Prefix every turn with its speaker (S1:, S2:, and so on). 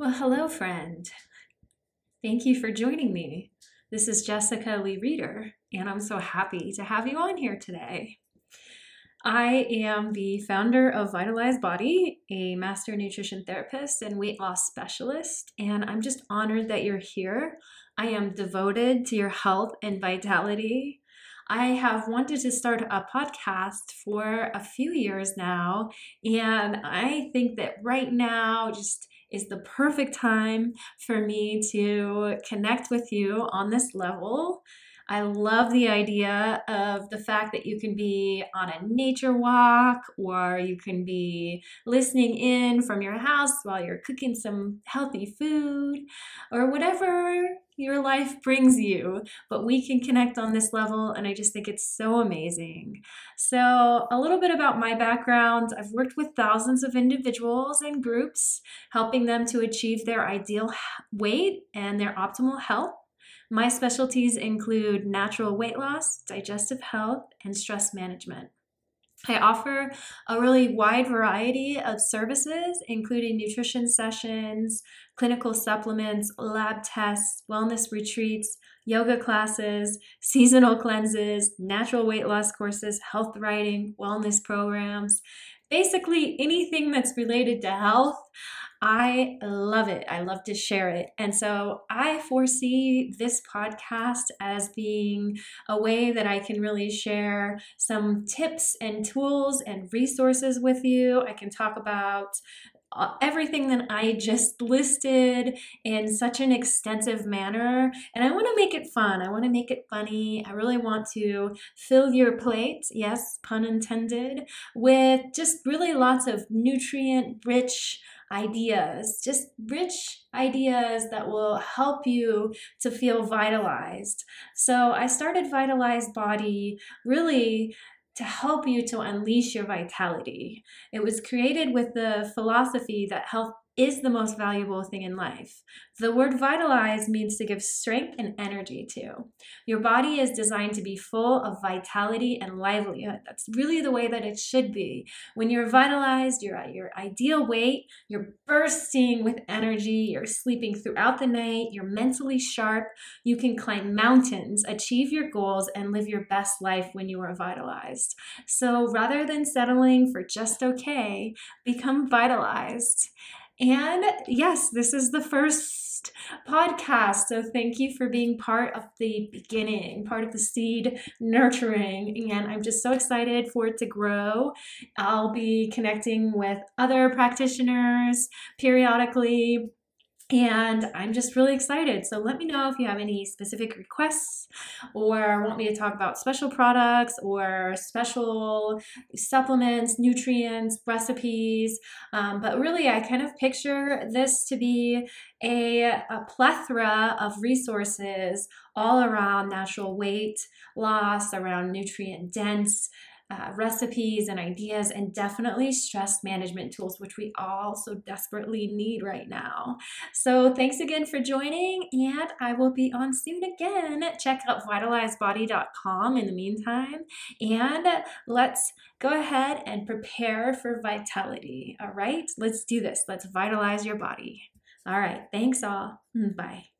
S1: hello, friend. Thank you for joining me. This is Jessica Lee Reeder, and I'm so happy to have you on here today. I am the founder of Vitalized Body, a master nutrition therapist and weight loss specialist, and I'm just honored that you're here. I am devoted to your health and vitality. I have wanted to start a podcast for a few years now, and I think that right now just is the perfect time for me to connect with you on this level. I love the idea of the fact that you can be on a nature walk or you can be listening in from your house while you're cooking some healthy food or whatever your life brings you. But we can connect on this level, and I just think it's so amazing. So, a little bit about my background I've worked with thousands of individuals and groups, helping them to achieve their ideal weight and their optimal health. My specialties include natural weight loss, digestive health, and stress management. I offer a really wide variety of services, including nutrition sessions, clinical supplements, lab tests, wellness retreats, yoga classes, seasonal cleanses, natural weight loss courses, health writing, wellness programs, basically anything that's related to health. I love it. I love to share it. And so I foresee this podcast as being a way that I can really share some tips and tools and resources with you. I can talk about uh, everything that I just listed in such an extensive manner. And I want to make it fun. I want to make it funny. I really want to fill your plate, yes, pun intended, with just really lots of nutrient rich ideas, just rich ideas that will help you to feel vitalized. So I started Vitalized Body really to help you to unleash your vitality. It was created with the philosophy that health is the most valuable thing in life. The word vitalize means to give strength and energy to. Your body is designed to be full of vitality and livelihood. That's really the way that it should be. When you're vitalized, you're at your ideal weight, you're bursting with energy, you're sleeping throughout the night, you're mentally sharp, you can climb mountains, achieve your goals, and live your best life when you are vitalized. So rather than settling for just okay, become vitalized. And yes, this is the first podcast. So thank you for being part of the beginning, part of the seed nurturing. And I'm just so excited for it to grow. I'll be connecting with other practitioners periodically and I'm just really excited. So let me know if you have any specific requests or want me to talk about special products or special supplements, nutrients, recipes. Um, but really, I kind of picture this to be a, a plethora of resources all around natural weight loss, around nutrient dense uh, recipes and ideas, and definitely stress management tools, which we all so desperately need right now. So, thanks again for joining, and I will be on soon again. Check out vitalizedbody.com in the meantime, and let's go ahead and prepare for vitality. All right, let's do this. Let's vitalize your body. All right, thanks all. Bye.